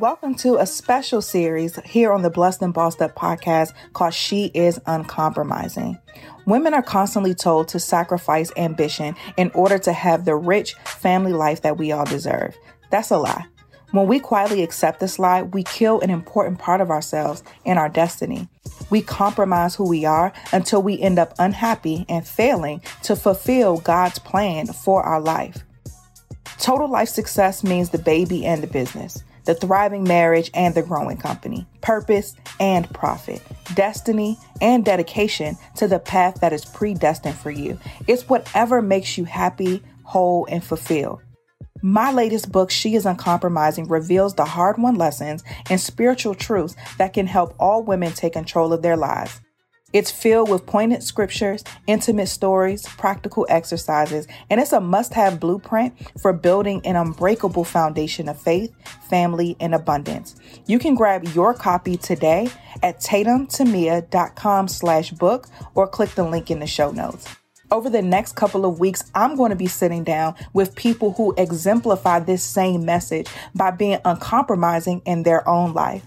Welcome to a special series here on the Blessed and Bossed Up podcast called She is Uncompromising. Women are constantly told to sacrifice ambition in order to have the rich family life that we all deserve. That's a lie. When we quietly accept this lie, we kill an important part of ourselves and our destiny. We compromise who we are until we end up unhappy and failing to fulfill God's plan for our life. Total life success means the baby and the business the thriving marriage and the growing company, purpose and profit, destiny and dedication to the path that is predestined for you. It's whatever makes you happy, whole, and fulfilled. My latest book, She is Uncompromising, reveals the hard won lessons and spiritual truths that can help all women take control of their lives. It's filled with poignant scriptures, intimate stories, practical exercises, and it's a must have blueprint for building an unbreakable foundation of faith, family, and abundance. You can grab your copy today at tatumtemia.com slash book or click the link in the show notes. Over the next couple of weeks, I'm going to be sitting down with people who exemplify this same message by being uncompromising in their own life.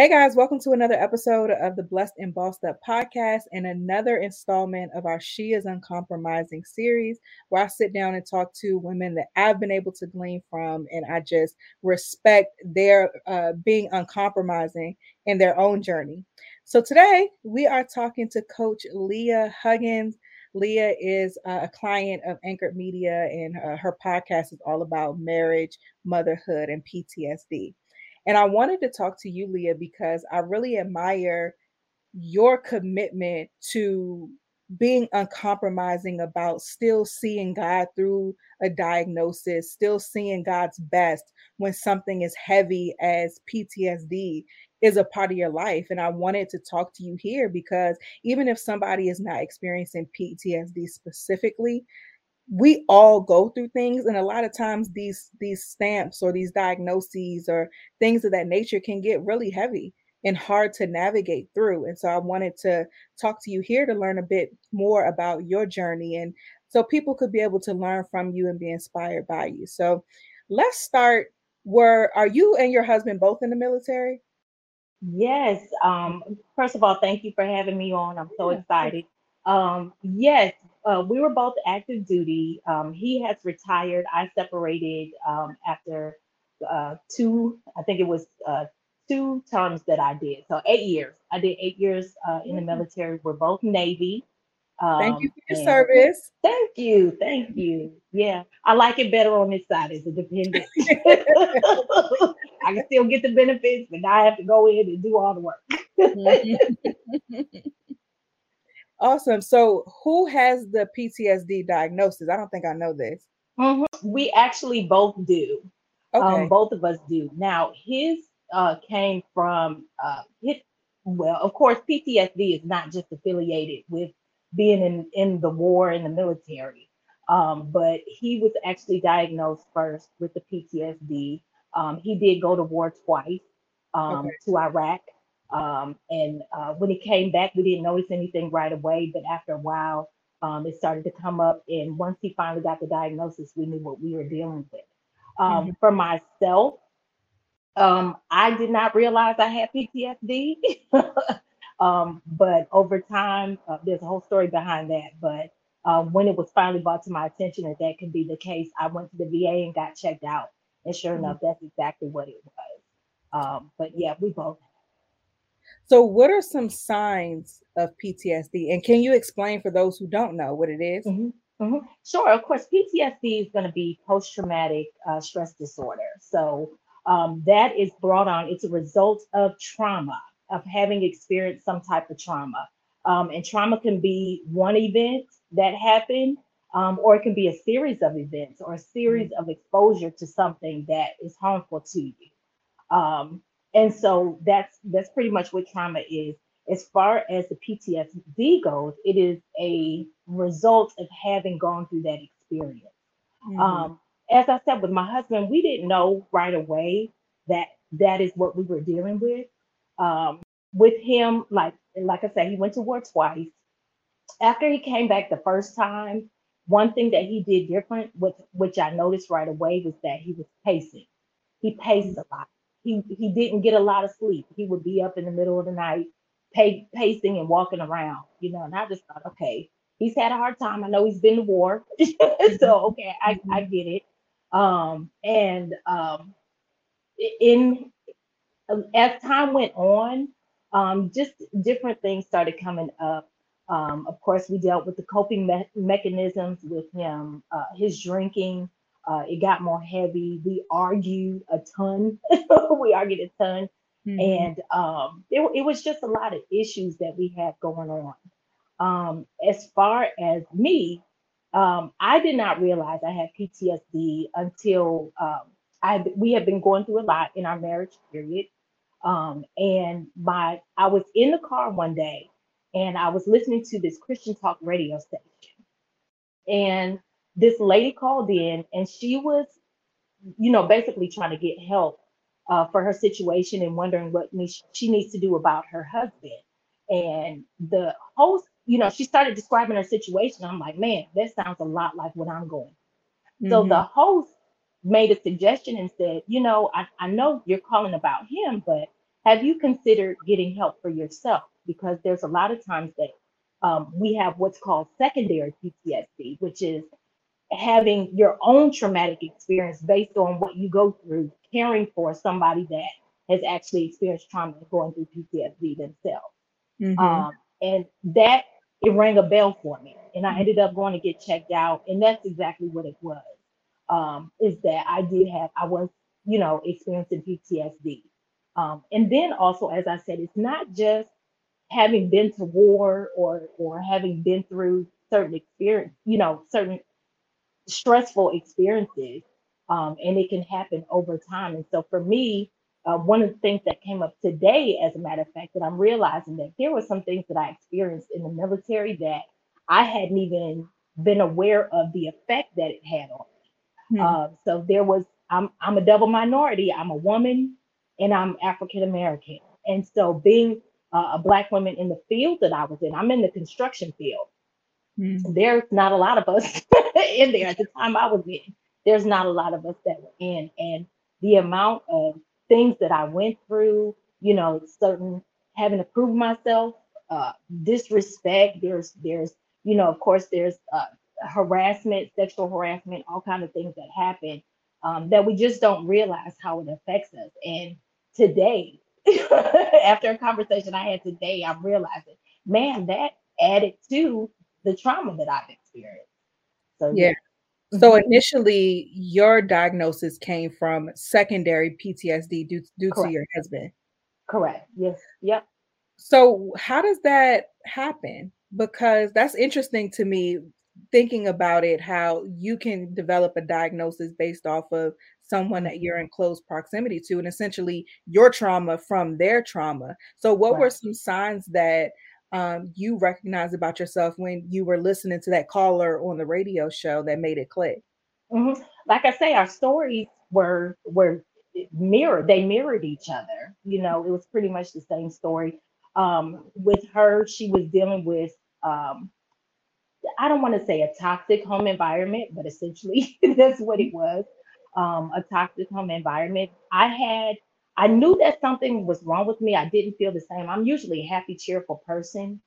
Hey guys, welcome to another episode of the Blessed and Bossed Up podcast and another installment of our She is Uncompromising series where I sit down and talk to women that I've been able to glean from and I just respect their uh, being uncompromising in their own journey. So today we are talking to Coach Leah Huggins. Leah is uh, a client of Anchored Media and uh, her podcast is all about marriage, motherhood, and PTSD. And I wanted to talk to you, Leah, because I really admire your commitment to being uncompromising about still seeing God through a diagnosis, still seeing God's best when something is heavy as PTSD. is a part of your life. And I wanted to talk to you here because even if somebody is not experiencing PTSD specifically, we all go through things and a lot of times these these stamps or these diagnoses or things of that nature can get really heavy and hard to navigate through and so i wanted to talk to you here to learn a bit more about your journey and so people could be able to learn from you and be inspired by you so let's start were are you and your husband both in the military Yes. Um, first of all, thank you for having me on. I'm so excited. Um, yes, uh, we were both active duty. Um, he has retired. I separated um, after uh, two, I think it was uh, two terms that I did. So eight years. I did eight years uh, in the military. We're both Navy. thank you Um, for your service thank you, thank you. Yeah, I like it better on this side as a dependent. I can still get the benefits, but now I have to go in and do all the work. awesome so who has the ptsd diagnosis i don't think i know this Mhm. We actually both do. okay Um, both of us do. Now, his uh, came from uh, his, well, of course, PTSD is not just affiliated with being in, in the war in the military, um, but he was actually diagnosed first with the PTSD. Um, he did go to war twice um, Okay. to Iraq. Um, and uh, when he came back, we didn't notice anything right away, but after a while, um, it started to come up. And once he finally got the diagnosis, we knew what we were dealing with. Um, For myself, um, I did not realize I had PTSD. um, but over time, uh, there's a whole story behind that. But um, when it was finally brought to my attention that that could be the case, I went to the VA and got checked out. And sure enough, that's exactly what it was. Um, but yeah, we both. So, what are some signs of PTSD? And can you explain for those who don't know what it is? Mhm, mhm. Sure, of course, PTSD is going to be post traumatic uh, stress disorder. So um, that is brought on, it's a result of trauma, of having experienced some type of trauma. Um, and trauma can be one event that happened, um, or it can be a series of events or a series of exposure to something that is harmful to you. Um, and so that's that's pretty much what trauma is. As far as the PTSD goes, it is a result of having gone through that experience. Mhm. Um, as I said with my husband, we didn't know right away that that is what we were dealing with. Um, with him, like like I said, he went to war twice. After he came back the first time, one thing that he did different, which which I noticed right away, was that he was pacing. He paced a lot. He he didn't get a lot of sleep. He would be up in the middle of the night, pa- pacing and walking around, you know. And I just thought, okay, he's had a hard time. I know he's been to war, so okay, I I get it. Um, and um, in as time went on, um, just different things started coming up. Um, of course, we dealt with the coping me- mechanisms with him, uh, his drinking. Uh, it got more heavy. We argued a ton. we argued a ton. Mhm. And um, it, it was just a lot of issues that we had going on. Um, as far as me, um, I did not realize I had PTSD until um, I we had been going through a lot in our marriage period. Um, and my I was in the car one day and I was listening to this Christian talk radio station. And this lady called in and she was, you know, basically trying to get help uh, for her situation and wondering what ne- she needs to do about her husband. And the host, you know, she started describing her situation. I'm like, man, that sounds a lot like what I'm going. So Mhm. the host made a suggestion and said, you know, I, I know you're calling about him, but have you considered getting help for yourself? Because there's a lot of times that um, we have what's called secondary PTSD, which is having your own traumatic experience based on what you go through caring for somebody that has actually experienced trauma and going through PTSD themselves. Mhm. Um, and that it rang a bell for me, and I ended up going to get checked out, and that's exactly what it was. Um, is that I did have I was you know experiencing PTSD, um, and then also as I said, it's not just having been to war or or having been through certain experience, you know, certain stressful experiences, um, and it can happen over time. And so for me, uh, one of the things that came up today, as a matter of fact, that I'm realizing that there were some things that I experienced in the military that I hadn't even been aware of the effect that it had on me. Hmm. Uh, so there was, I'm, I'm a double minority. I'm a woman and I'm African American. And so being uh, a black woman in the field that I was in, I'm in the construction field. Hmm. There's not a lot of us in there at the time I was in. There's not a lot of us that were in. And the amount of things that I went through, you know, certain having to prove myself, uh, disrespect. There's, there's, you know, of course, there's uh, harassment, sexual harassment, all kind of things that happen um, that we just don't realize how it affects us. And today, after a conversation I had today, I'm realizing, man, that added to the trauma that I've experienced. So Yeah. So mm-hmm. initially, your diagnosis came from secondary PTSD due, due to your husband. correct. Yes. Yep. So how does that happen? Because that's interesting to me thinking about it how you can develop a diagnosis based off of someone that you're in close proximity to and essentially your trauma from their trauma. So what were some signs that um, you recognized about yourself when you were listening to that caller on the radio show that made it click? hmm Like I say, our stories were were mirrored. They mirrored each other. You know, it was pretty much the same story. Um, with her, she was dealing with um, I don't want to say a toxic home environment, but essentially that's what it was. Um, a toxic home environment. I had I knew that something was wrong with me. I didn't feel the same. I'm usually a happy, cheerful person.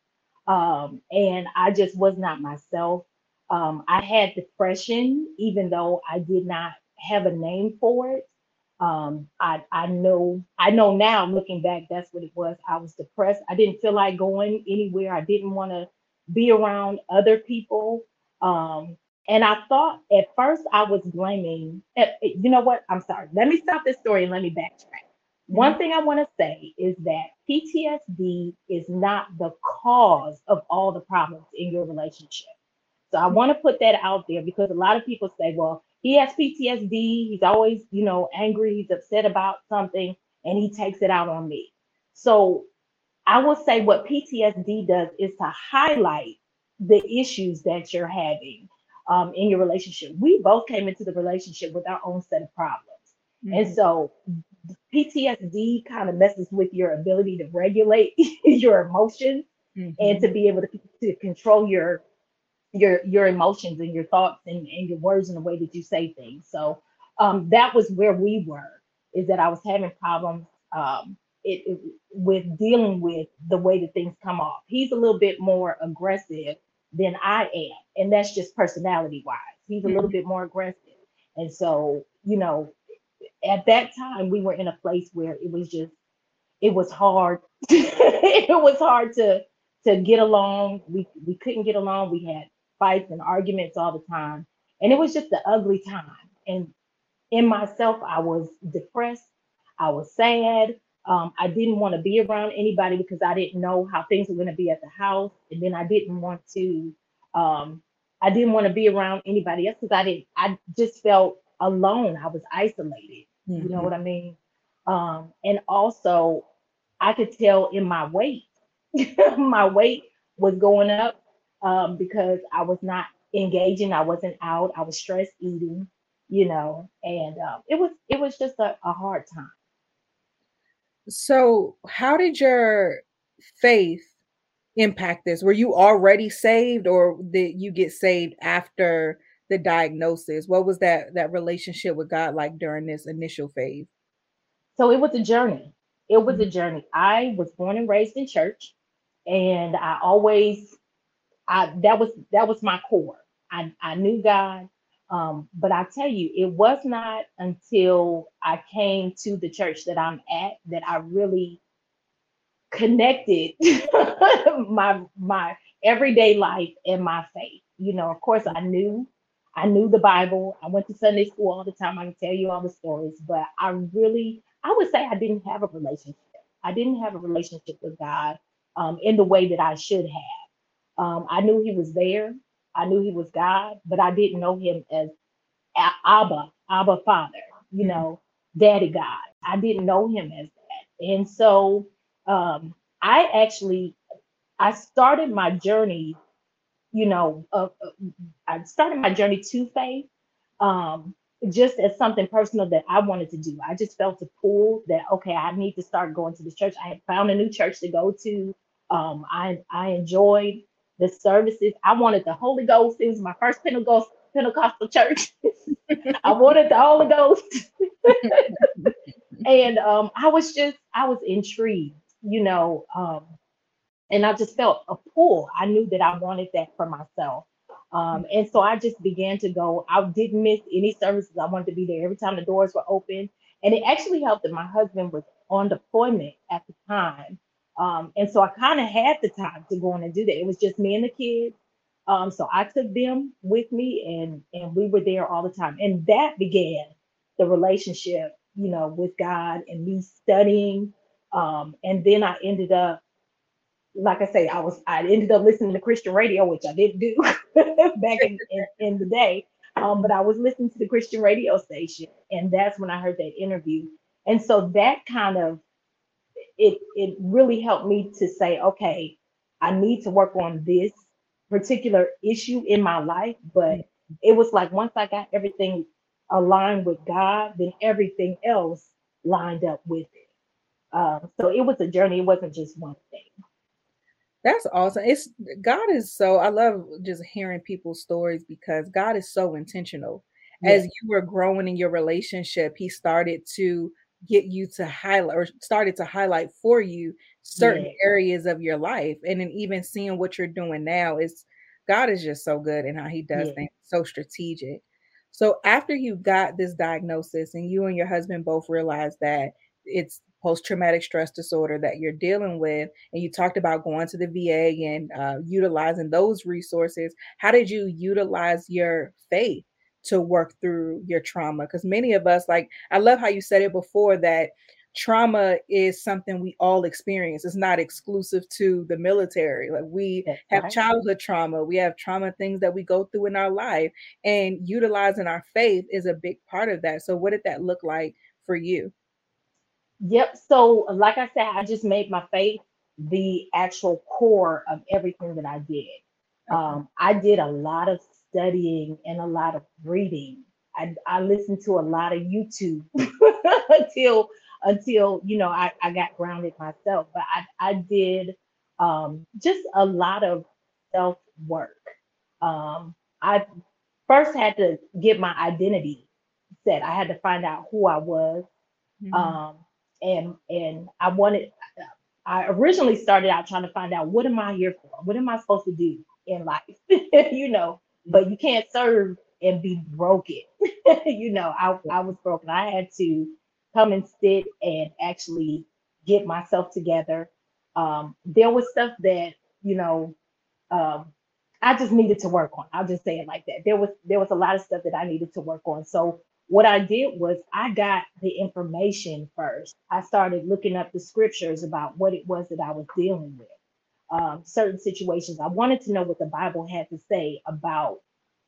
Um, and I just was not myself. Um, I had depression, even though I did not have a name for it. Um, I I know I know now, looking back, that's what it was. I was depressed. I didn't feel like going anywhere. I didn't want to be around other people. Um, and I thought at first I was blaming. eh, eh, You know what? I'm sorry. Let me stop this story and let me backtrack. One thing I want to say is that PTSD is not the cause of all the problems in your relationship. So I want to put that out there because a lot of people say, well, he has PTSD. He's always, you know, angry. He's upset about something and he takes it out on me. So I will say what PTSD does is to highlight the issues that you're having um, in your relationship. We both came into the relationship with our own set of problems. And so PTSD kind of messes with your ability to regulate your emotions and to be able to, to control your your your emotions and your thoughts and, and your words and the way that you say things. So um, that was where we were, is that I was having problems um, it, it- with dealing with the way that things come off. He's a little bit more aggressive than I am, and that's just personality wise. He's a little bit more aggressive, and so you know, at that time we were in a place where it was just it was hard. it was hard to to get along. We we couldn't get along. We had fights and arguments all the time, and it was just an ugly time. And in myself, I was depressed. I was sad. Um, I didn't want to be around anybody because I didn't know how things were going to be at the house, and then I didn't want to. Um, I didn't want to be around anybody else because I didn't. I just felt alone. I was isolated. You know what I mean? Um, and also, I could tell in my weight, my weight was going up um, because I was not engaging. I wasn't out. I was stress eating, you know, and um, it was it was just a, a hard time. So, how did your faith impact this? Were you already saved, or did you get saved after the diagnosis? What was that that relationship with God like during this initial phase? So it was a journey. It was a journey. I was born and raised in church, and I always, I that was that was my core. I I knew God, um, but I tell you, it was not until I came to the church that I'm at that I really connected my my everyday life and my faith. You know, of course, I knew I knew the Bible. I went to Sunday school all the time. I can tell you all the stories, but I really, I would say I didn't have a relationship. I didn't have a relationship with God um, in the way that I should have. Um, I knew He was there. I knew He was God, but I didn't know Him as Abba, Abba Father. You know, Daddy God. I didn't know him as that. And so um, I actually I started my journey, you know, uh, I started my journey to faith um, just as something personal that I wanted to do. I just felt a pull that okay, I need to start going to the church. I had found a new church to go to. Um, I I enjoyed the services. I wanted the Holy Ghost. It was my first Pentecost Pentecostal church. I wanted the Holy Ghost. and um, I was just, I was intrigued, you know, um, and I just felt a pull. I knew that I wanted that for myself. Um, and so I just began to go. I didn't miss any services. I wanted to be there every time the doors were open. And it actually helped that my husband was on deployment at the time. Um, and so I kind of had the time to go in and do that. It was just me and the kids. Um, so I took them with me and and we were there all the time. And that began the relationship, you know, with God and me studying. Um, and then I ended up, like I say, I was I ended up listening to Christian radio, which I didn't do back in, in, in the day. Um, but I was listening to the Christian radio station, and that's when I heard that interview. And so that kind of it it really helped me to say, okay, I need to work on this particular issue in my life, but it was like once I got everything aligned with God, then everything else lined up with it. Um, so it was a journey. It wasn't just one thing. That's awesome. It's God is so I love just hearing people's stories because God is so intentional. As you were growing in your relationship, he started to get you to highlight or started to highlight for you certain Yeah. areas of your life. And then even seeing what you're doing now is God is just so good and how he does Yeah. things so strategic. So after you got this diagnosis and you and your husband both realized that it's post-traumatic stress disorder that you're dealing with and you talked about going to the VA and uh, utilizing those resources how did you utilize your faith to work through your trauma? Because many of us like i love how you said it before that trauma is something we all experience. It's not exclusive to the military. Like we That's have right. childhood trauma. We have trauma things that we go through in our life and utilizing our faith is a big part of that. So what did that look like for you Yep. So, like I said, I just made my faith the actual core of everything that I did. Um, I did a lot of studying and a lot of reading. I, I listened to a lot of YouTube until until you know I, I got grounded myself. But I, I did um, just a lot of self work. Um, I first had to get my identity set. I had to find out who I was Mhm. um, and and I wanted. I originally started out trying to find out what am I here for? What am I supposed to do in life? you know, but you can't serve and be broken. you know, I I was broken. I had to come and sit and actually get myself together. Um, there was stuff that you know um, I just needed to work on. I'll just say it like that. There was there was a lot of stuff that I needed to work on. So what I did was I got the information first. I started looking up the scriptures about what it was that I was dealing with. Um, certain situations. I wanted to know what the Bible had to say about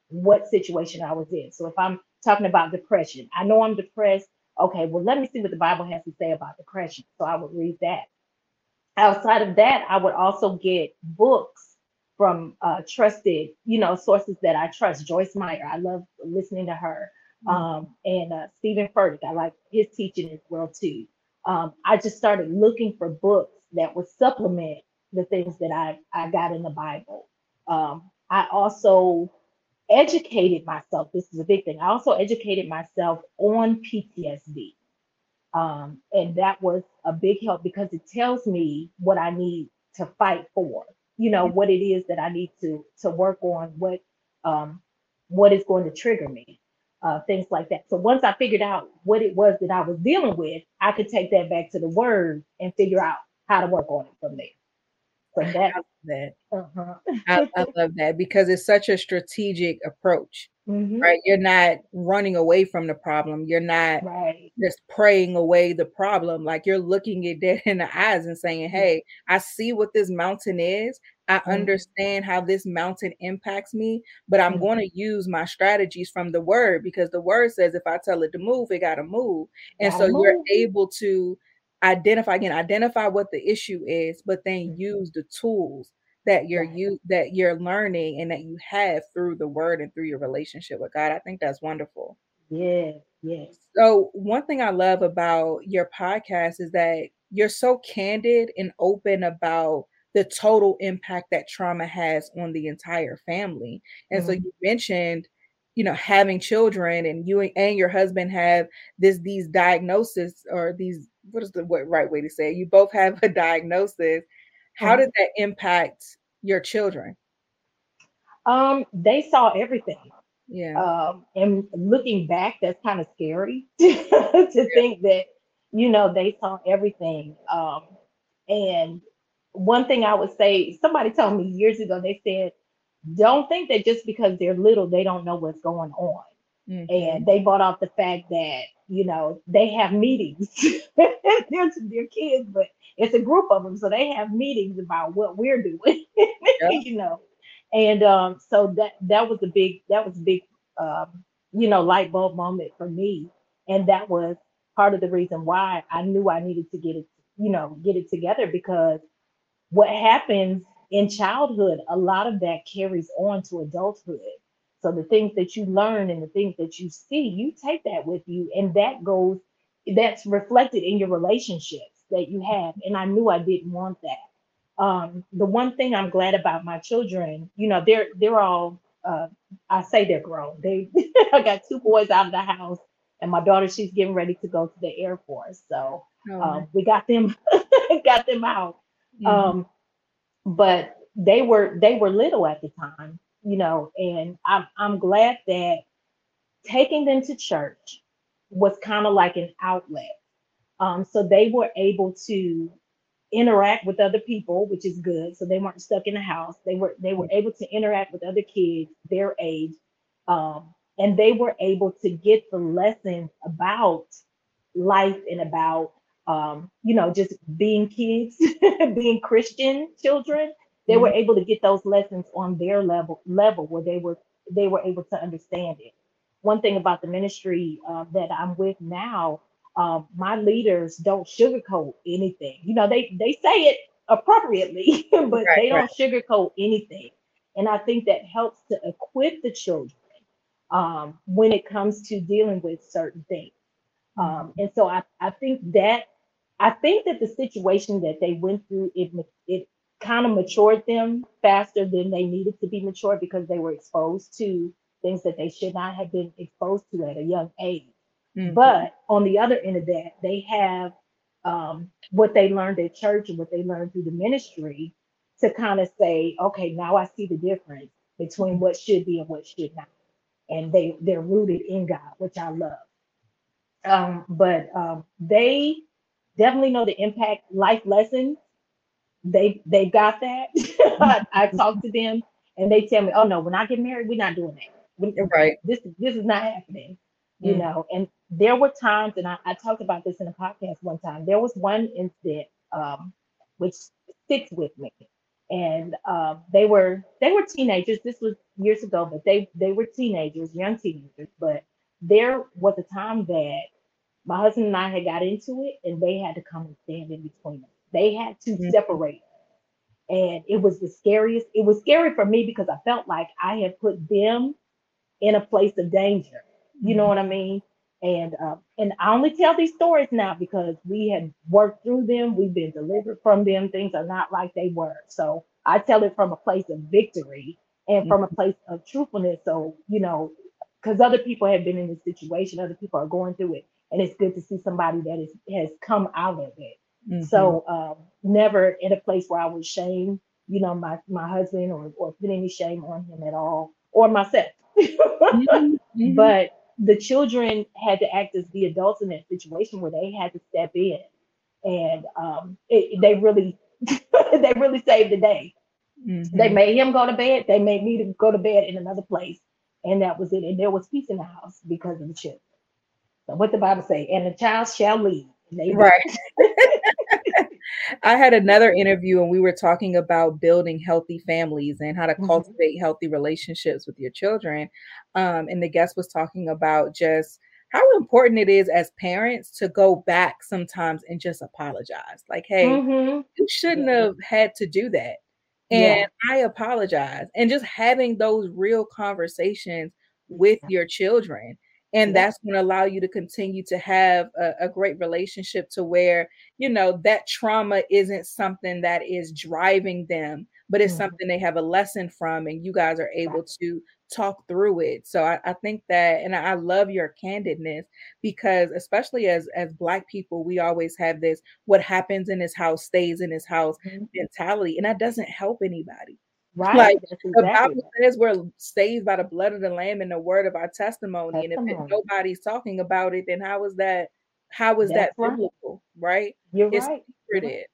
what situation I was in. So if I'm talking about depression, I know I'm depressed. Okay, well, let me see what the Bible has to say about depression. So I would read that. Outside of that, I would also get books from uh, trusted, you know, sources that I trust. Joyce Meyer, I love listening to her, um, and uh, Steven Furtick, I like his teaching as well too. Um, I just started looking for books that would supplement the things that I I got in the Bible. Um, I also educated myself. This is a big thing. I also educated myself on PTSD. Um, and that was a big help because it tells me what I need to fight for, you know, what it is that I need to to work on, what um, what is going to trigger me, uh, things like that. So once I figured out what it was that I was dealing with, I could take that back to the word and figure out how to work on it from there. So that, that. uh-huh. I, I love that because it's such a strategic approach, Mhm. right? You're not running away from the problem. You're not Right. just praying away the problem. Like you're looking it dead in the eyes and saying, Hey, I see what this mountain is. I Mhm. understand how this mountain impacts me, but I'm Mhm. going to use my strategies from the word because the word says if I tell it to move, it got to move. And Gotta so you're able to identify again, identify what the issue is, but then Mhm. use the tools that you're you that you're learning and that you have through the word and through your relationship with God. I think that's wonderful. Yeah, yes. So, one thing I love about your podcast is that you're so candid and open about the total impact that trauma has on the entire family. And so Mhm. you mentioned, you know, having children and you and your husband have this these diagnoses or these what is the what right way to say it? You both have a diagnosis. How Mhm. did that impact your children? Um, they saw everything. Yeah. Um, and looking back, that's kind of scary to think that, you know, they saw everything. Um, and one thing I would say, somebody told me years ago, they said, don't think that just because they're little, they don't know what's going on. Mhm. And they bought off the fact that, you know, they have meetings. they're, they're kids, but it's a group of them. So they have meetings about what we're doing, you know. And um, so that that was a big that was a big um, you know light bulb moment for me, and that was part of the reason why I knew I needed to get it you know get it together because what happens in childhood, a lot of that carries on to adulthood. So the things that you learn and the things that you see, you take that with you, and that goes that's reflected in your relationships that you have. And I knew I didn't want that um, the one thing I'm glad about my children, you know, they're they're all uh, I say they're grown. They I got two boys out of the house, and my daughter she's getting ready to go to the Air Force. So Oh, um, we got them got them out. Mhm. Um, but they were they were little at the time, you know, and I'm I'm glad that taking them to church was kind of like an outlet. Um, so they were able to interact with other people, which is good. So they weren't stuck in the house. They were they were able to interact with other kids their age, um, and they were able to get the lessons about life and about um, you know just being kids, being Christian children. They were able to get those lessons on their level level where they were they were able to understand it. One thing about the ministry uh, that I'm with now um, my leaders don't sugarcoat anything. You know, they they say it appropriately, but Right, they don't sugarcoat anything. And I think that helps to equip the children um, when it comes to dealing with certain things. Um, and so I, I think that I think that the situation that they went through it it kind of matured them faster than they needed to be matured because they were exposed to things that they should not have been exposed to at a young age. Mhm. But on the other end of that, they have um, what they learned at church and what they learned through the ministry to kind of say, okay, now I see the difference between what should be and what should not. And they they're rooted in God, which I love. Um, but um, they definitely know the impact life lessons. They they got that. I, I talk to them and they tell me, oh no, when I get married, we're not doing that. We- Right. This this is not happening you Mm. know and there were times and I, I talked about this in a podcast one time there was one incident um, which sticks with me and um, they were they were teenagers this was years ago but they they were teenagers young teenagers but there was a time that my husband and i had got into it and they had to come and stand in between us they had to Mhm. separate and it was the scariest it was scary for me because i felt like i had put them in a place of danger you know what I mean? And um, and I only tell these stories now because we had worked through them, we've been delivered from them. Things are not like they were. So I tell it from a place of victory and from a place of truthfulness. So you know, because other people have been in this situation, other people are going through it, and it's good to see somebody that is has come out of it. Mhm. So um, never in a place where I would shame, you know, my my husband or or put any shame on him at all or myself. Mhm. Mhm. But the children had to act as the adults in that situation where they had to step in, and um, it, they really they really saved the day. Mm-hmm. They made him go to bed. They made me to go to bed in another place, and that was it. And there was peace in the house because of the children. What the Bible say? And the child shall lead. Right. I had another interview and we were talking about building healthy families and how to mm-hmm. cultivate healthy relationships with your children. Um, and the guest was talking about just how important it is as parents to go back sometimes and just apologize. Like, hey, mm-hmm. you shouldn't yeah. have had to do that. And yeah. I apologize. And just having those real conversations with your children and that's going to allow you to continue to have a, a, great relationship to where you know that trauma isn't something that is driving them but it's mm-hmm. something they have a lesson from and you guys are able to talk through it so I, I think that and I, I love your candidness because especially as as black people we always have this what happens in his house stays in his house mm-hmm. mentality and that doesn't help anybody Right. Like exactly the Bible says we're saved by the blood of the Lamb and the word of our testimony. testimony. And if nobody's talking about it, then how is that how is That's that right. biblical? Right? You're it's right. secreted.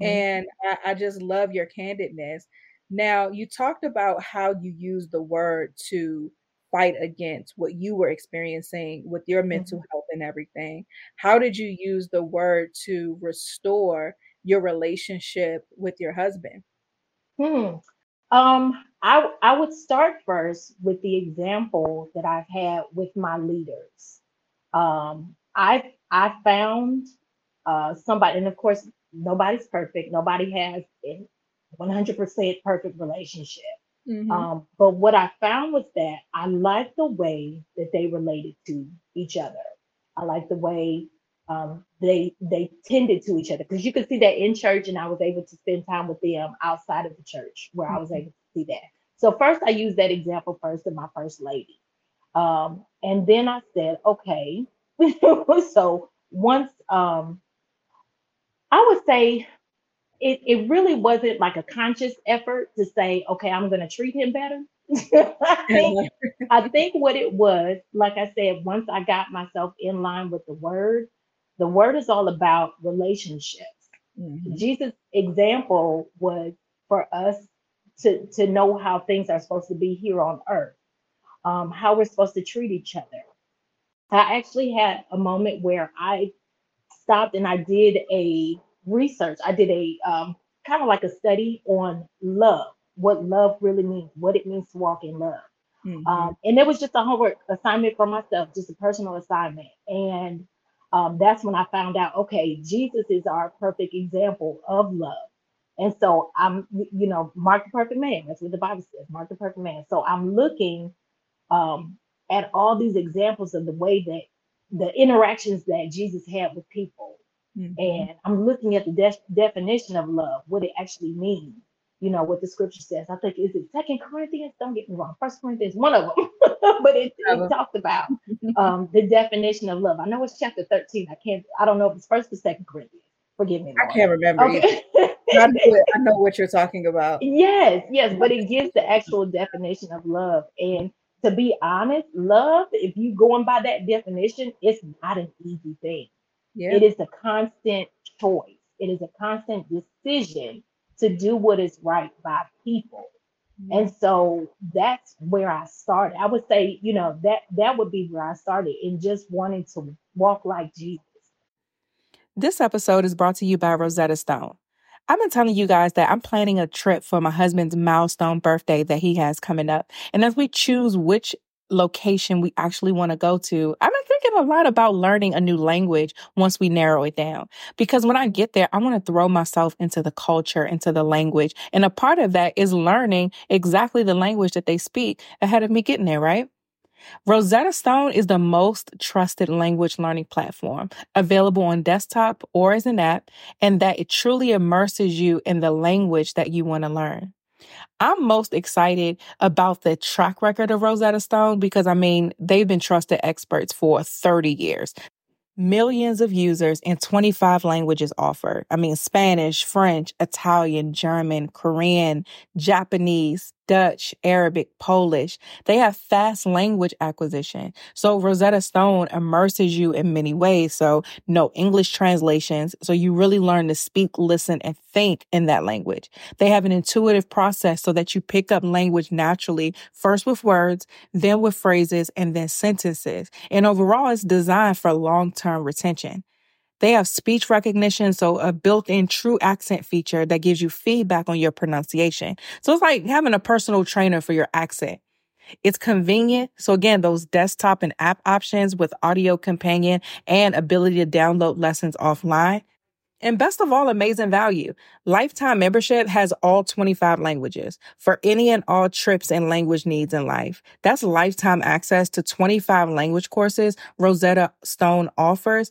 Mm-hmm. And I, I just love your candidness. Now you talked about how you use the word to fight against what you were experiencing with your mental mm-hmm. health and everything. How did you use the word to restore your relationship with your husband? Hmm. Um, I I would start first with the example that I've had with my leaders. Um, I I found uh, somebody, and of course, nobody's perfect. Nobody has a 100% perfect relationship. Mm-hmm. Um, but what I found was that I liked the way that they related to each other. I liked the way um, they they tended to each other because you could see that in church, and I was able to spend time with them outside of the church where I was mm-hmm. able to see that. So first, I used that example first of my first lady, um, and then I said, okay. so once um, I would say it, it really wasn't like a conscious effort to say, okay, I'm going to treat him better. I, think, I think what it was, like I said, once I got myself in line with the word, the word is all about relationships. Mm-hmm. Jesus' example was for us to, to know how things are supposed to be here on earth, um, how we're supposed to treat each other. I actually had a moment where I stopped and I did a research. I did a um, kind of like a study on love, what love really means, what it means to walk in love. Mm-hmm. Um, and it was just a homework assignment for myself, just a personal assignment. And um, that's when I found out, okay, Jesus is our perfect example of love. And so I'm, you know, mark the perfect man. That's what the Bible says, mark the perfect man. So I'm looking um, at all these examples of the way that the interactions that Jesus had with people. Mm-hmm. And I'm looking at the de- definition of love, what it actually means you know what the scripture says. I think is it Second Corinthians. Don't get me wrong, First Corinthians, one of them, but it, it talked about um, the definition of love. I know it's chapter thirteen. I can't. I don't know if it's First or Second Corinthians. Forgive me. Lord. I can't remember. Okay. I, know I know what you're talking about. Yes, yes, but it gives the actual definition of love. And to be honest, love, if you going by that definition, it's not an easy thing. Yeah. It is a constant choice. It is a constant decision to do what is right by people. Mm-hmm. And so that's where I started. I would say, you know, that that would be where I started in just wanting to walk like Jesus. This episode is brought to you by Rosetta Stone. I've been telling you guys that I'm planning a trip for my husband's milestone birthday that he has coming up. And as we choose which location we actually want to go to, I've been thinking a lot about learning a new language once we narrow it down. Because when I get there, I want to throw myself into the culture, into the language. And a part of that is learning exactly the language that they speak ahead of me getting there, right? Rosetta Stone is the most trusted language learning platform available on desktop or as an app, and that it truly immerses you in the language that you want to learn. I'm most excited about the track record of Rosetta Stone because I mean, they've been trusted experts for 30 years. Millions of users in 25 languages offered. I mean, Spanish, French, Italian, German, Korean, Japanese, Dutch, Arabic, Polish. They have fast language acquisition. So Rosetta Stone immerses you in many ways. So no English translations. So you really learn to speak, listen, and think in that language. They have an intuitive process so that you pick up language naturally, first with words, then with phrases, and then sentences. And overall, it's designed for long-term retention. They have speech recognition, so a built in true accent feature that gives you feedback on your pronunciation. So it's like having a personal trainer for your accent. It's convenient. So again, those desktop and app options with audio companion and ability to download lessons offline. And best of all, amazing value. Lifetime membership has all 25 languages for any and all trips and language needs in life. That's lifetime access to 25 language courses Rosetta Stone offers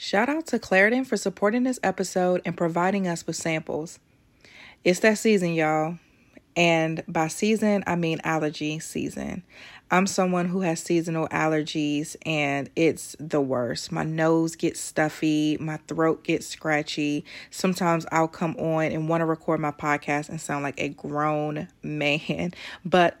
Shout out to Claritin for supporting this episode and providing us with samples. It's that season, y'all. And by season, I mean allergy season. I'm someone who has seasonal allergies and it's the worst. My nose gets stuffy, my throat gets scratchy. Sometimes I'll come on and want to record my podcast and sound like a grown man. But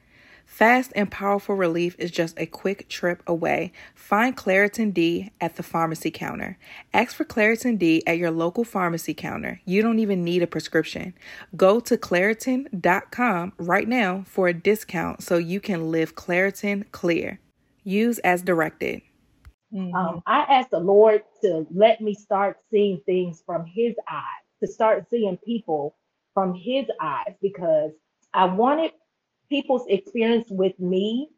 Fast and powerful relief is just a quick trip away. Find Claritin D at the pharmacy counter. Ask for Claritin D at your local pharmacy counter. You don't even need a prescription. Go to Claritin.com right now for a discount so you can live Claritin clear. Use as directed. Um, I asked the Lord to let me start seeing things from His eyes, to start seeing people from His eyes, because I wanted people's experience with me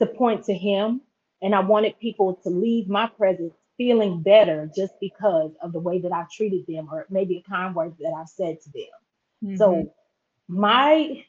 to point to him. And I wanted people to leave my presence feeling better just because of the way that I've treated them or maybe a kind word that I've said to them. Mm-hmm. So my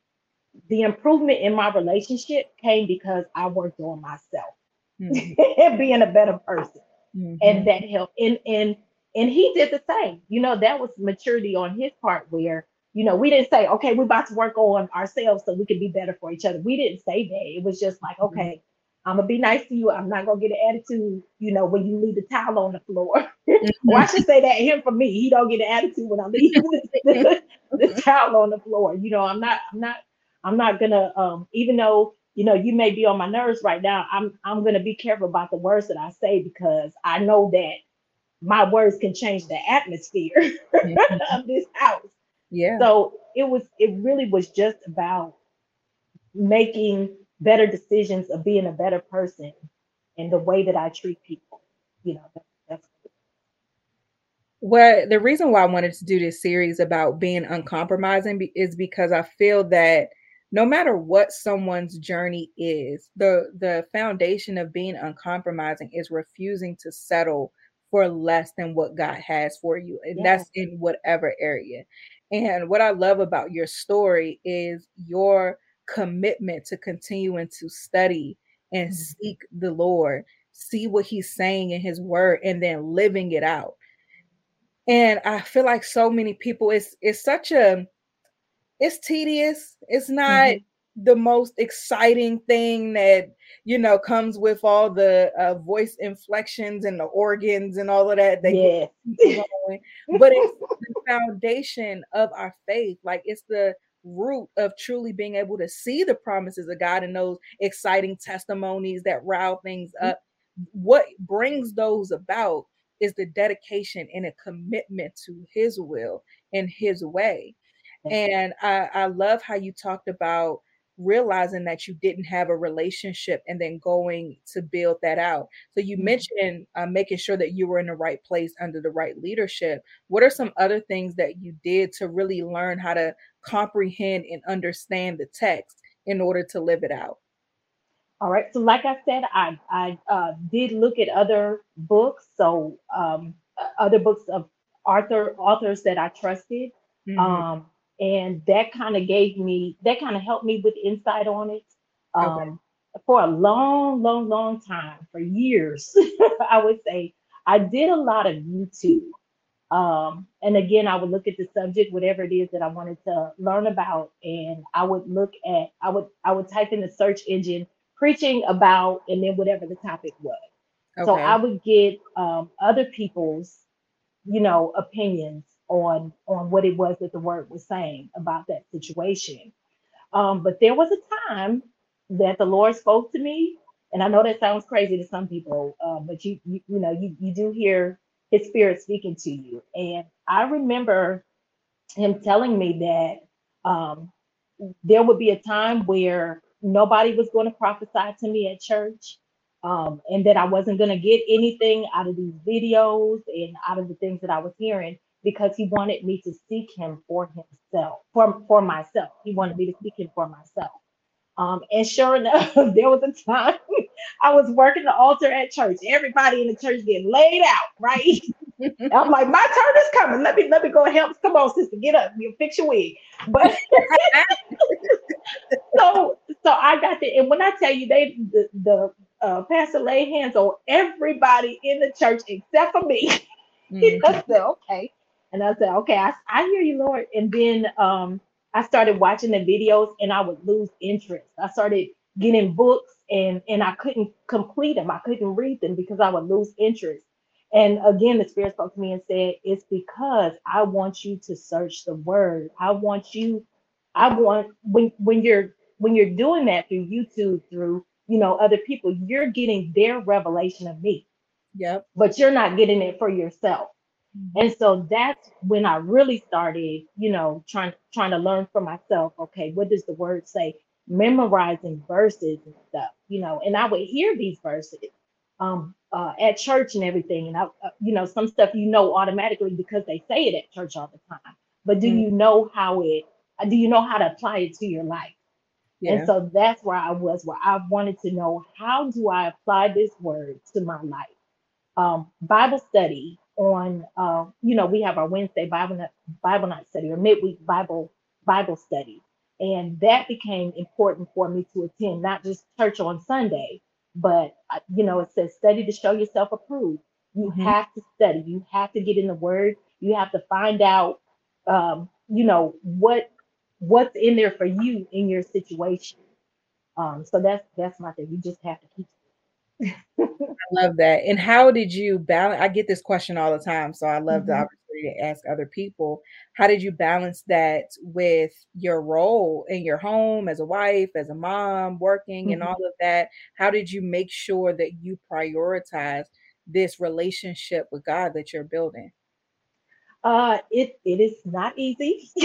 the improvement in my relationship came because I worked on myself mm-hmm. and being a better person. Mm-hmm. And that helped. And and and he did the same. You know, that was maturity on his part where you know, we didn't say, okay, we're about to work on ourselves so we can be better for each other. We didn't say that. It was just like, mm-hmm. okay, I'm gonna be nice to you. I'm not gonna get an attitude, you know, when you leave the towel on the floor. Mm-hmm. or I should say that him for me. He don't get an attitude when I leave the, the towel on the floor. You know, I'm not, I'm not, I'm not gonna, um, even though you know you may be on my nerves right now, I'm I'm gonna be careful about the words that I say because I know that my words can change the atmosphere mm-hmm. of this house. Yeah. So it was, it really was just about making better decisions of being a better person and the way that I treat people. You know, that, that's well, the reason why I wanted to do this series about being uncompromising is because I feel that no matter what someone's journey is, the the foundation of being uncompromising is refusing to settle for less than what God has for you. And yes. that's in whatever area. And what I love about your story is your commitment to continuing to study and mm-hmm. seek the Lord, see what He's saying in His Word, and then living it out. And I feel like so many people, it's it's such a it's tedious. It's not mm-hmm. The most exciting thing that you know comes with all the uh, voice inflections and the organs and all of that that yeah. but it's the foundation of our faith. Like it's the root of truly being able to see the promises of god and those exciting testimonies that rile things mm-hmm. up. What brings those about is the dedication and a commitment to his will and his way. And I, I love how you talked about realizing that you didn't have a relationship and then going to build that out. So you mm-hmm. mentioned uh, making sure that you were in the right place under the right leadership. What are some other things that you did to really learn how to comprehend and understand the text in order to live it out? All right. So, like I said, I I uh, did look at other books. So, um, other books of author authors that I trusted. Mm-hmm. Um, and that kind of gave me that kind of helped me with insight on it um, okay. for a long long long time for years i would say i did a lot of youtube um, and again i would look at the subject whatever it is that i wanted to learn about and i would look at i would i would type in the search engine preaching about and then whatever the topic was okay. so i would get um, other people's you know opinions on on what it was that the word was saying about that situation. Um, but there was a time that the Lord spoke to me, and I know that sounds crazy to some people, uh, but you, you you know you you do hear His Spirit speaking to you, and I remember Him telling me that um, there would be a time where nobody was going to prophesy to me at church. Um, and that I wasn't going to get anything out of these videos and out of the things that I was hearing because he wanted me to seek him for himself, for, for myself. He wanted me to seek him for myself. Um, and sure enough, there was a time I was working the altar at church. Everybody in the church getting laid out, right? I'm like, my turn is coming. Let me let me go help. Come on, sister, get up. You fix your wig. But so so I got there, and when I tell you they the, the uh, pastor laid hands on everybody in the church except for me. Mm-hmm. I said, okay. And I said, okay, I, I hear you, Lord. And then um, I started watching the videos and I would lose interest. I started getting books and and I couldn't complete them. I couldn't read them because I would lose interest. And again, the Spirit spoke to me and said, It's because I want you to search the word. I want you, I want when when you're when you're doing that through YouTube, through you know, other people, you're getting their revelation of me. Yep. But you're not getting it for yourself. Mm-hmm. And so that's when I really started, you know, trying trying to learn for myself. Okay, what does the word say? Memorizing verses and stuff, you know. And I would hear these verses um, uh, at church and everything, and I, uh, you know, some stuff you know automatically because they say it at church all the time. But do mm-hmm. you know how it? Uh, do you know how to apply it to your life? Yeah. And so that's where I was, where I wanted to know how do I apply this word to my life. Um, Bible study on uh, you know we have our Wednesday Bible night, Bible night study or midweek Bible Bible study, and that became important for me to attend not just church on Sunday, but uh, you know it says study to show yourself approved. You mm-hmm. have to study. You have to get in the Word. You have to find out, um, you know what what's in there for you in your situation. Um, so that's that's my thing. You just have to keep I love that. And how did you balance? I get this question all the time, so I love mm-hmm. the opportunity to ask other people. How did you balance that with your role in your home as a wife, as a mom, working, mm-hmm. and all of that? How did you make sure that you prioritize this relationship with God that you're building? Uh, it it is not easy.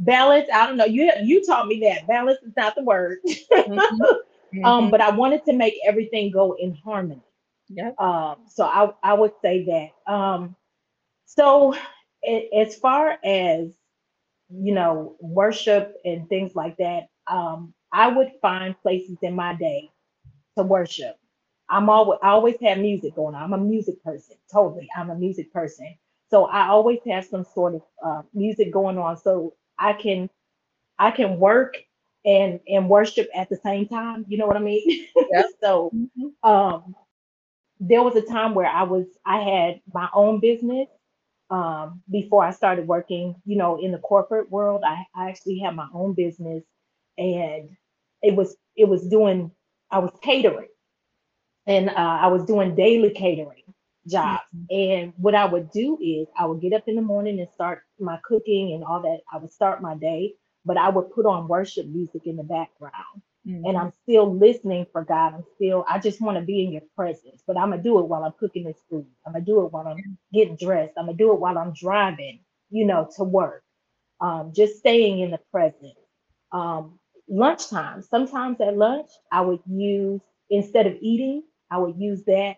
balance. I don't know. You you taught me that balance is not the word. Mm-hmm. Um, mm-hmm. Um, but I wanted to make everything go in harmony. Yeah. Um, so I, I would say that. Um, so it, as far as you know, worship and things like that, um, I would find places in my day to worship. I'm always I always have music going on. I'm a music person, totally. I'm a music person. So I always have some sort of uh, music going on, so I can I can work and and worship at the same time. You know what I mean? Yep. so mm-hmm. um, there was a time where I was I had my own business um, before I started working. You know, in the corporate world, I, I actually had my own business, and it was it was doing I was catering, and uh, I was doing daily catering jobs. Mm-hmm. And what I would do is I would get up in the morning and start my cooking and all that. I would start my day, but I would put on worship music in the background. Mm-hmm. And I'm still listening for God. I'm still, I just want to be in your presence, but I'm going to do it while I'm cooking this food. I'm going to do it while I'm getting dressed. I'm going to do it while I'm driving, you know, to work. Um, just staying in the present. Um, lunchtime, sometimes at lunch, I would use, instead of eating, I would use that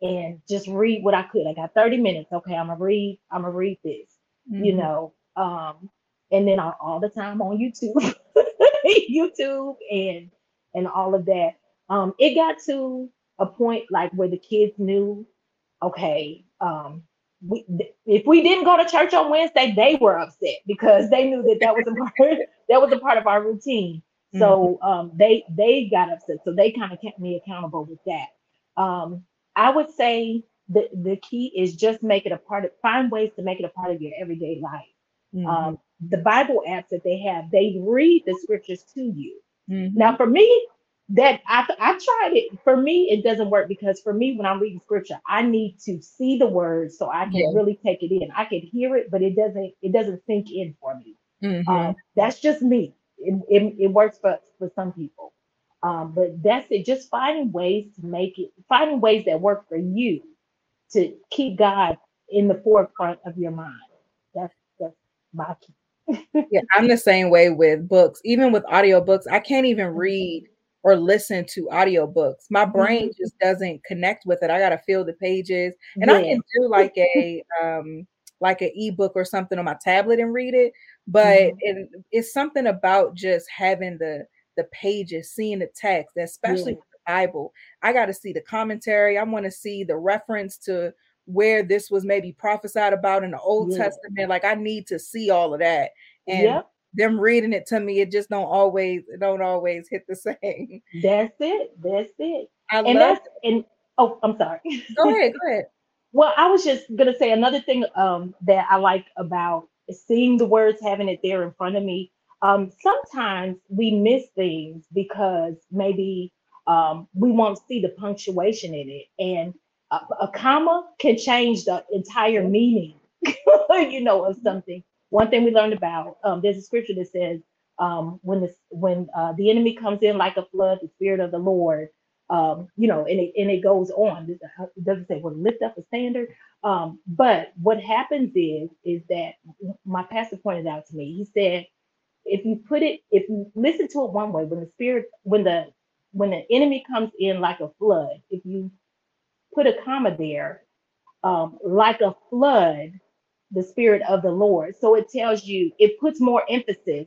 and just read what I could. I got 30 minutes. Okay, I'm gonna read, I'm gonna read this, mm-hmm. you know. Um, and then I, all the time on YouTube, YouTube and and all of that. Um, it got to a point like where the kids knew, okay, um, we, if we didn't go to church on Wednesday, they were upset because they knew that that was a part that was a part of our routine. So mm-hmm. um, they they got upset. So they kind of kept me accountable with that. Um, I would say the the key is just make it a part of find ways to make it a part of your everyday life. Mm-hmm. Um, the Bible apps that they have, they read the scriptures to you. Mm-hmm. Now, for me, that I I tried it. For me, it doesn't work because for me, when I'm reading scripture, I need to see the words so I can yeah. really take it in. I can hear it, but it doesn't it doesn't sink in for me. Mm-hmm. Um, that's just me. It, it, it works for for some people. Um, but that's it. Just finding ways to make it, finding ways that work for you to keep God in the forefront of your mind. That's that's my key. Yeah, I'm the same way with books. Even with audiobooks, I can't even mm-hmm. read or listen to audiobooks. My brain mm-hmm. just doesn't connect with it. I gotta feel the pages. And yeah. I can do like a um like an ebook or something on my tablet and read it, but mm-hmm. it, it's something about just having the the pages, seeing the text, especially yeah. the Bible. I got to see the commentary. I want to see the reference to where this was maybe prophesied about in the Old yeah. Testament. Like I need to see all of that. And yep. them reading it to me, it just don't always don't always hit the same. That's it. That's it. I and that's it. and oh, I'm sorry. Go ahead. Go ahead. well, I was just gonna say another thing um, that I like about seeing the words, having it there in front of me um, sometimes we miss things because maybe um, we won't see the punctuation in it, and a, a comma can change the entire meaning, you know, of something. One thing we learned about um, there's a scripture that says um, when the when uh, the enemy comes in like a flood, the spirit of the Lord, um, you know, and it and it goes on. It doesn't say well lift up a standard, um, but what happens is is that my pastor pointed out to me. He said if you put it, if you listen to it one way, when the spirit, when the when the enemy comes in like a flood, if you put a comma there, um, like a flood, the spirit of the Lord. So it tells you, it puts more emphasis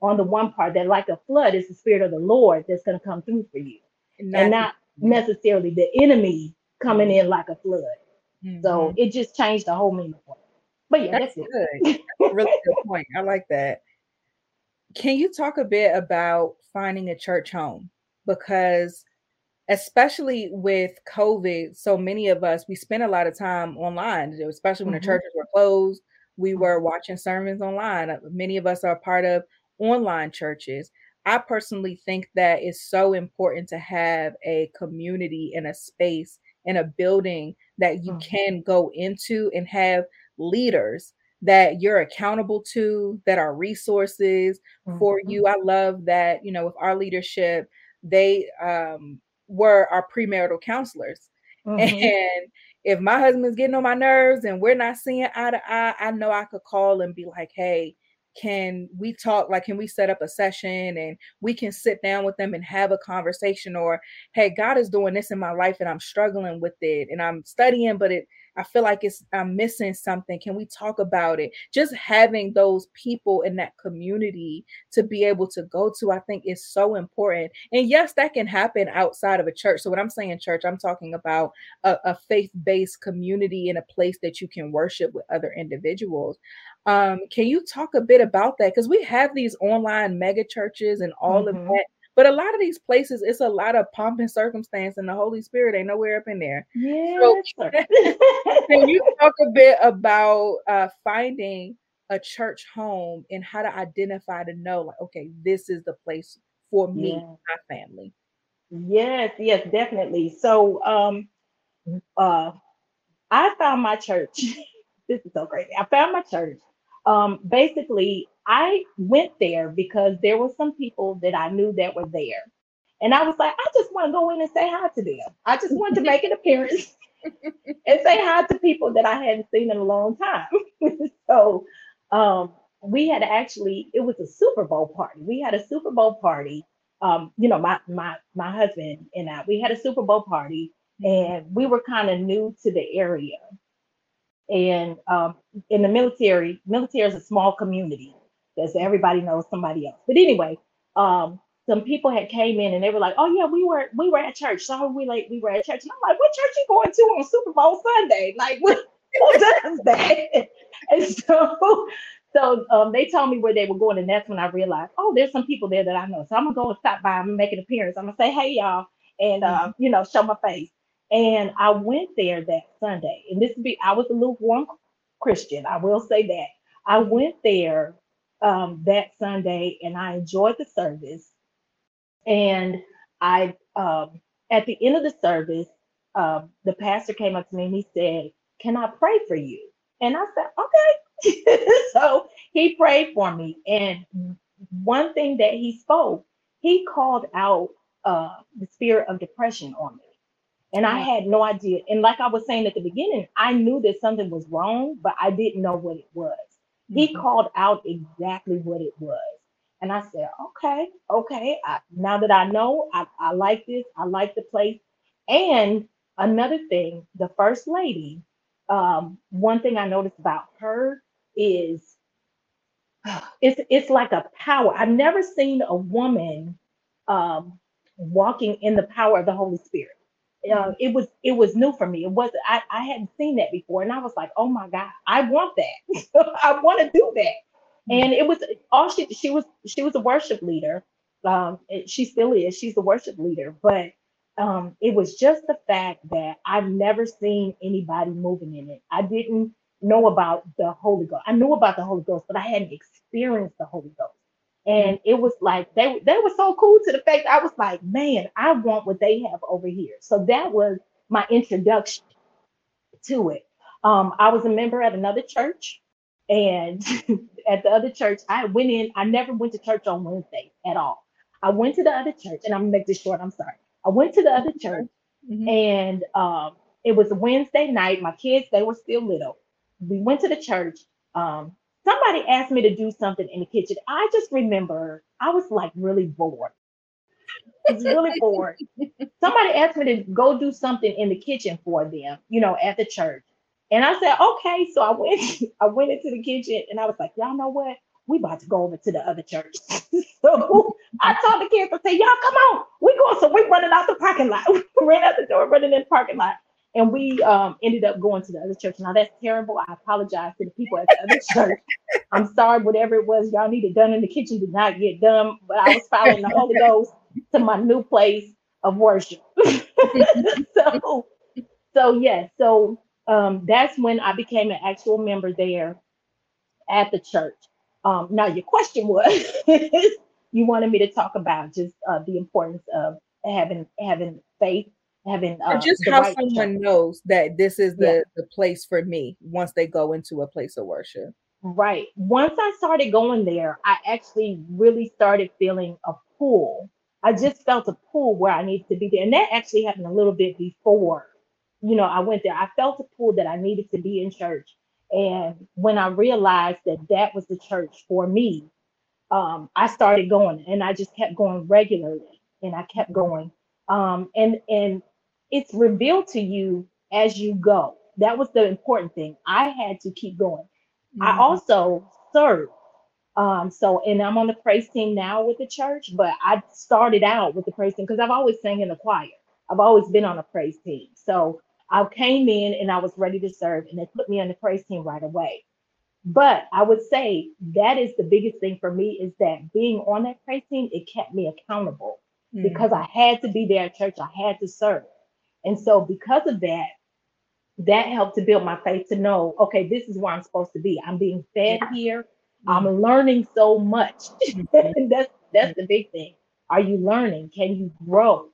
on the one part that like a flood is the spirit of the Lord that's going to come through for you, and, and not necessarily the enemy coming in like a flood. Mm-hmm. So it just changed the whole meaning. Of it. But yeah, that's, that's good. really good point. I like that. Can you talk a bit about finding a church home? Because especially with COVID, so many of us we spent a lot of time online, especially when mm-hmm. the churches were closed. We were mm-hmm. watching sermons online. Uh, many of us are part of online churches. I personally think that it's so important to have a community and a space and a building that you mm-hmm. can go into and have leaders that you're accountable to, that are resources mm-hmm. for you. I love that, you know, with our leadership, they um, were our premarital counselors. Mm-hmm. And if my husband's getting on my nerves and we're not seeing eye to eye, I know I could call and be like, hey, can we talk like can we set up a session and we can sit down with them and have a conversation or hey god is doing this in my life and i'm struggling with it and i'm studying but it I feel like it's I'm missing something. Can we talk about it? Just having those people in that community to be able to go to, I think is so important. And yes, that can happen outside of a church. So when I'm saying church, I'm talking about a, a faith-based community in a place that you can worship with other individuals. Um, can you talk a bit about that? Because we have these online mega churches and all mm-hmm. of that but a lot of these places, it's a lot of pomp and circumstance, and the Holy Spirit ain't nowhere up in there. Yeah. So, can you talk a bit about uh, finding a church home and how to identify to know like okay this is the place for me Yeah. my family Yes, yes, definitely. So, um, uh, I found my church. this is so crazy. I found my church. Um, basically, I went there because there were some people that I knew that were there. And I was like, I just want to go in and say hi to them. I just wanted to make an appearance and say hi to people that I hadn't seen in a long time. so um, we had actually, it was a Super Bowl party. We had a Super Bowl party. Um, you know, my my my husband and I, we had a Super Bowl party and we were kind of new to the area. And um, in the military, military is a small community because everybody knows somebody else. But anyway, um, some people had came in and they were like, "Oh yeah, we were we were at church. So we like we were at church." And I'm like, "What church you going to on Super Bowl Sunday? Like, what, who does that?" And so, so um, they told me where they were going, and that's when I realized, oh, there's some people there that I know. So I'm gonna go and stop by and make an appearance. I'm gonna say, "Hey y'all," and uh, you know, show my face. And I went there that Sunday, and this be I was a lukewarm Christian. I will say that I went there um, that Sunday, and I enjoyed the service. And I, um, at the end of the service, um, the pastor came up to me and he said, "Can I pray for you?" And I said, "Okay." so he prayed for me, and one thing that he spoke, he called out uh, the spirit of depression on me. And I had no idea. And like I was saying at the beginning, I knew that something was wrong, but I didn't know what it was. He called out exactly what it was. And I said, okay, okay. I, now that I know, I, I like this, I like the place. And another thing, the first lady, um, one thing I noticed about her is it's it's like a power. I've never seen a woman um, walking in the power of the Holy Spirit. Uh, it was it was new for me. It was I, I hadn't seen that before, and I was like, oh my God, I want that. I want to do that. And it was all she she was she was a worship leader. Um, she still is. She's a worship leader, but um, it was just the fact that I've never seen anybody moving in it. I didn't know about the Holy Ghost. I knew about the Holy Ghost, but I hadn't experienced the Holy Ghost. And it was like they they were so cool to the fact I was like, man, I want what they have over here. So that was my introduction to it. Um, I was a member at another church, and at the other church, I went in. I never went to church on Wednesday at all. I went to the other church, and I'm gonna make this short. I'm sorry. I went to the other church, and um, it was a Wednesday night. My kids, they were still little. We went to the church. Um, somebody asked me to do something in the kitchen. I just remember I was like really bored. I was really bored. Somebody asked me to go do something in the kitchen for them, you know, at the church. And I said, okay. So I went, I went into the kitchen and I was like, y'all know what? We about to go over to the other church. so I told the kids, I said, y'all come on. We going, so we running out the parking lot. We ran out the door, running in the parking lot. And we um, ended up going to the other church. Now that's terrible. I apologize to the people at the other church. I'm sorry, whatever it was y'all needed done in the kitchen did not get done. But I was following the Holy Ghost to my new place of worship. so, so yes, so um, that's when I became an actual member there at the church. Um, now your question was, you wanted me to talk about just uh, the importance of having having faith having or uh, just how right someone church. knows that this is the Yeah. the place for me once they go into a place of worship Right. Once I started going there, I actually really started feeling a pull. I just felt a pull where I needed to be there. And that actually happened a little bit before, you know, I went there. I felt a pull that I needed to be in church. And when I realized that that was the church for me, um, I started going and I just kept going regularly and I kept going. Um, and, and it's revealed to you as you go. That was the important thing. I had to keep going. I also serve. Um, so, and I'm on the praise team now with the church, but I started out with the praise team because I've always sang in the choir. I've always been on a praise team. So I came in and I was ready to serve, and they put me on the praise team right away. But I would say that is the biggest thing for me is that being on that praise team, it kept me accountable because I had to be there at church. I had to serve. And so because of that, that helped to build my faith to know, okay, this is where I'm supposed to be. I'm being fed here. I'm learning so much. and that's that's the big thing. Are you learning? Can you grow?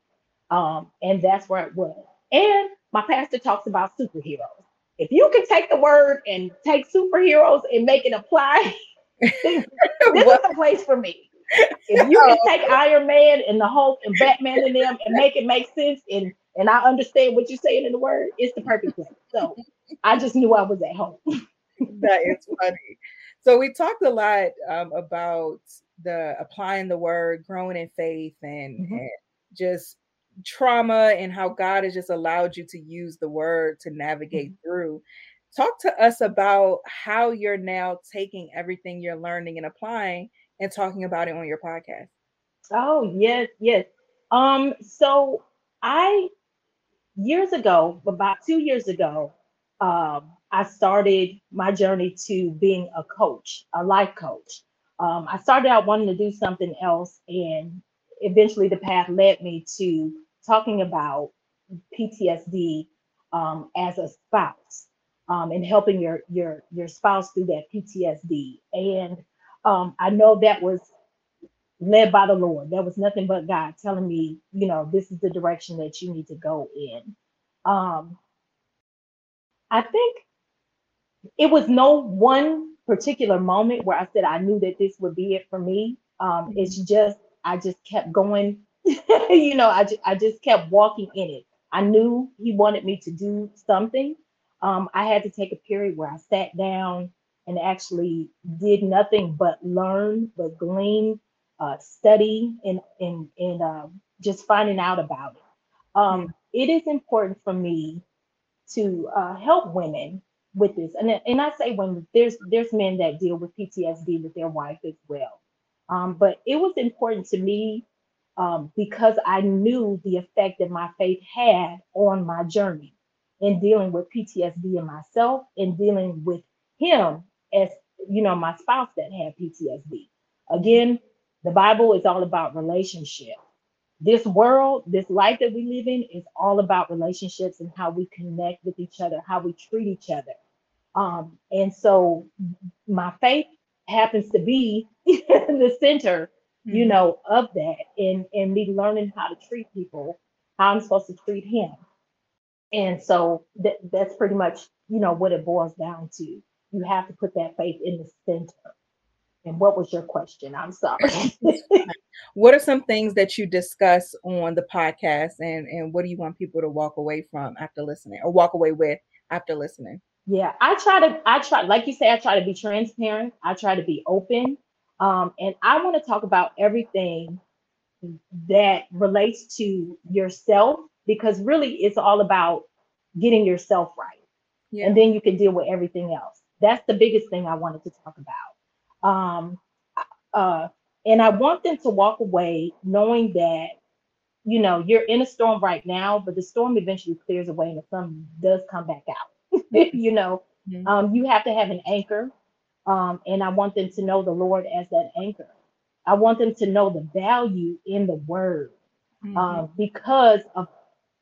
Um, and that's where it was. And my pastor talks about superheroes. If you can take the word and take superheroes and make it apply, this is the place for me. If you can take Iron Man and the Hulk and Batman and them and make it make sense and and I understand what you're saying in the word, it's the perfect place. So I just knew I was at home. that is funny. So we talked a lot um, about the applying the word, growing in faith, and, mm-hmm. and just trauma and how God has just allowed you to use the word to navigate mm-hmm. through. Talk to us about how you're now taking everything you're learning and applying and talking about it on your podcast. Oh, yes, yes. Um, so I years ago, about two years ago, um, I started my journey to being a coach, a life coach. Um, I started out wanting to do something else, and eventually the path led me to talking about PTSD um, as a spouse um, and helping your your your spouse through that PTSD. And um, I know that was led by the Lord. There was nothing but God telling me, you know, this is the direction that you need to go in. Um, I think it was no one particular moment where I said I knew that this would be it for me. Um, it's just I just kept going you know, I, I just kept walking in it. I knew he wanted me to do something. Um, I had to take a period where I sat down and actually did nothing but learn, but glean, uh, study, and and and uh, just finding out about it. Um, it is important for me to uh, help women with this, and and I say when there's there's men that deal with PTSD with their wife as well, um, but it was important to me um, because I knew the effect that my faith had on my journey in dealing with PTSD in myself and dealing with him as you know my spouse that had PTSD. Again, the Bible is all about relationship. This world, this life that we live in is all about relationships and how we connect with each other, how we treat each other. Um, and so my faith happens to be the center you mm-hmm. know, of that and and me learning how to treat people, how I'm supposed to treat him. And so that that's pretty much, you know, what it boils down to. You have to put that faith in the center. And what was your question? I'm sorry. what are some things that you discuss on the podcast and and what do you want people to walk away from after listening or walk away with after listening? Yeah, I try to I try like you say I try to be transparent. I try to be open. Um, and I want to talk about everything that relates to yourself because really it's all about getting yourself right. Yeah. And then you can deal with everything else. That's the biggest thing I wanted to talk about. Um, uh, and I want them to walk away knowing that, you know, you're in a storm right now, but the storm eventually clears away and the sun does come back out. you know, mm-hmm. um, you have to have an anchor um, and I want them to know the Lord as that anchor. I want them to know the value in the word mm-hmm. uh, because of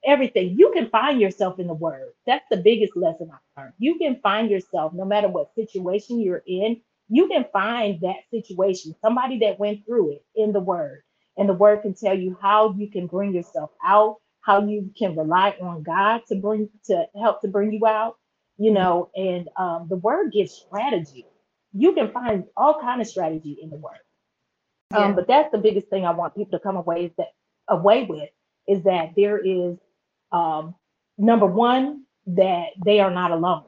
everything. You can find yourself in the word. That's the biggest lesson I've learned. You can find yourself no matter what situation you're in. You can find that situation, somebody that went through it in the word. And the word can tell you how you can bring yourself out, how you can rely on God to bring to help to bring you out, you know, and um, the word gives strategy you can find all kind of strategy in the word. Um, yeah. But that's the biggest thing I want people to come away is that away with is that there is um, number one that they are not alone.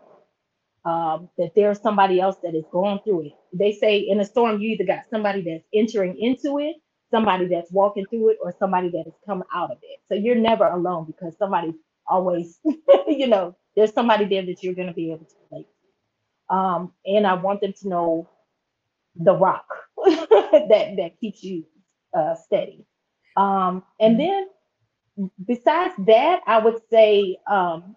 Um, that there's somebody else that is going through it. They say in a storm, you either got somebody that's entering into it, somebody that's walking through it, or somebody that has come out of it. So you're never alone because somebody's always, you know, there's somebody there that you're going to be able to relate um, and I want them to know the rock that that keeps you uh, steady. Um, and mm-hmm. then besides that, I would say, um,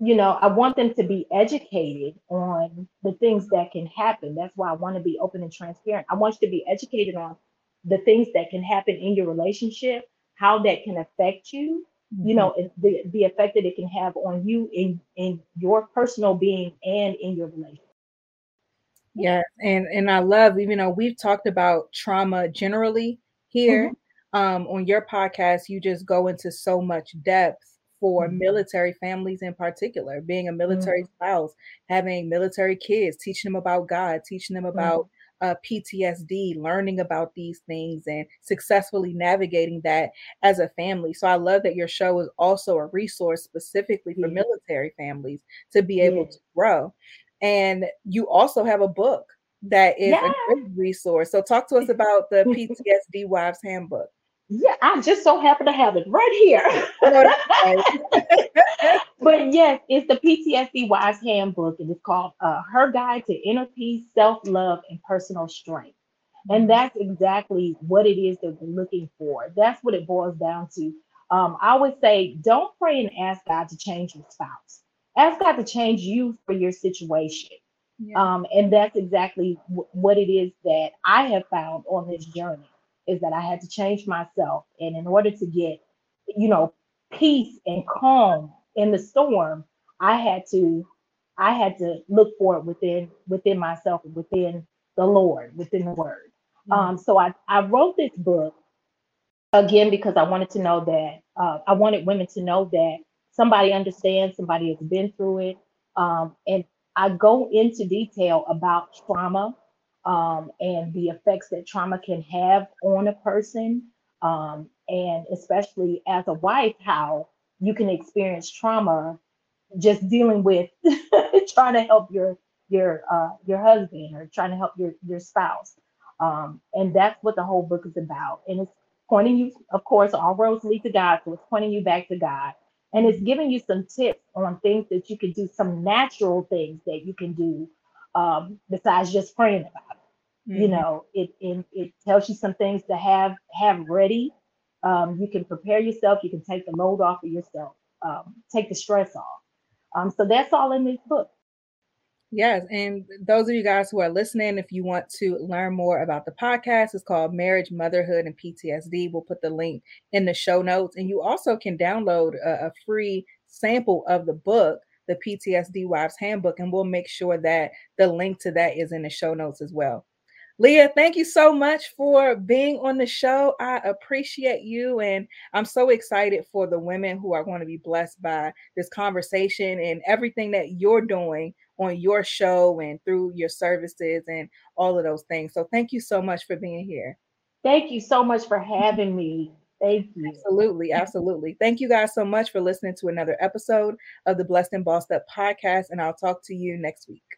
you know, I want them to be educated on the things that can happen. That's why I want to be open and transparent. I want you to be educated on the things that can happen in your relationship, how that can affect you, you know the the effect that it can have on you in in your personal being and in your relationship Yeah, and and I love even though we've talked about trauma generally here um, on your podcast, you just go into so much depth for Mhm. military families in particular, being a Mm-hmm. military spouse, having military kids, teaching them about God, teaching them about uh, PTSD, learning about these things, and successfully navigating that as a family. So I love that your show is also a resource specifically for Yeah. military families to be able Yeah. to grow. And you also have a book that is Yeah. a great resource. So talk to us about the PTSD Wives Handbook. Yeah i just so happen to have it right here but yes, it's the PTSD Wives Handbook, and it's called uh, Her Guide to Inner Peace, Self Love, and Personal Strength. And that's exactly what it is that we're looking for. That's what it boils down to. Um, I would say, don't pray and ask God to change your spouse. Ask God to change you for your situation. Yeah. Um, and that's exactly w- what it is that I have found on this journey is that I had to change myself. And in order to get, you know, peace and calm in the storm, I had to, I had to look for it within within myself and within the Lord, within the Word. Um, so I, I wrote this book again because I wanted to know that uh, I wanted women to know that somebody understands, somebody has been through it, um, and I go into detail about trauma um, and the effects that trauma can have on a person, um, and especially as a wife, how you can experience trauma just dealing with trying to help your your uh, your husband or trying to help your your spouse. Um, and that's what the whole book is about. And it's pointing you, of course, all roads lead to God, so it's pointing you back to God. And it's giving you some tips on things that you can do, some natural things that you can do um, besides just praying about it. You Mhm. know, it, it it tells you some things to have have ready. Um, you can prepare yourself. You can take the load off of yourself. Um, take the stress off. Um, so that's all in this book. Yes, and those of you guys who are listening, if you want to learn more about the podcast, it's called Marriage, Motherhood, and PTSD. We'll put the link in the show notes, and you also can download a, a free sample of the book, the PTSD Wives Handbook, and we'll make sure that the link to that is in the show notes as well. Leah, thank you so much for being on the show. I appreciate you, and I'm so excited for the women who are going to be blessed by this conversation and everything that you're doing on your show and through your services and all of those things. So, thank you so much for being here. Thank you so much for having me. Thank you. Absolutely, absolutely. Thank you guys so much for listening to another episode of the Blessed and Bossed Up podcast, and I'll talk to you next week.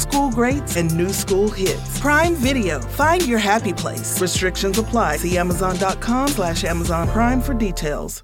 school greats and new school hits. Prime Video, find your happy place. Restrictions apply. See Amazon.com slash Amazon Prime for details.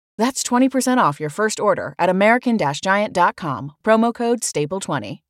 That's 20% off your first order at American Giant.com, promo code STAPLE20.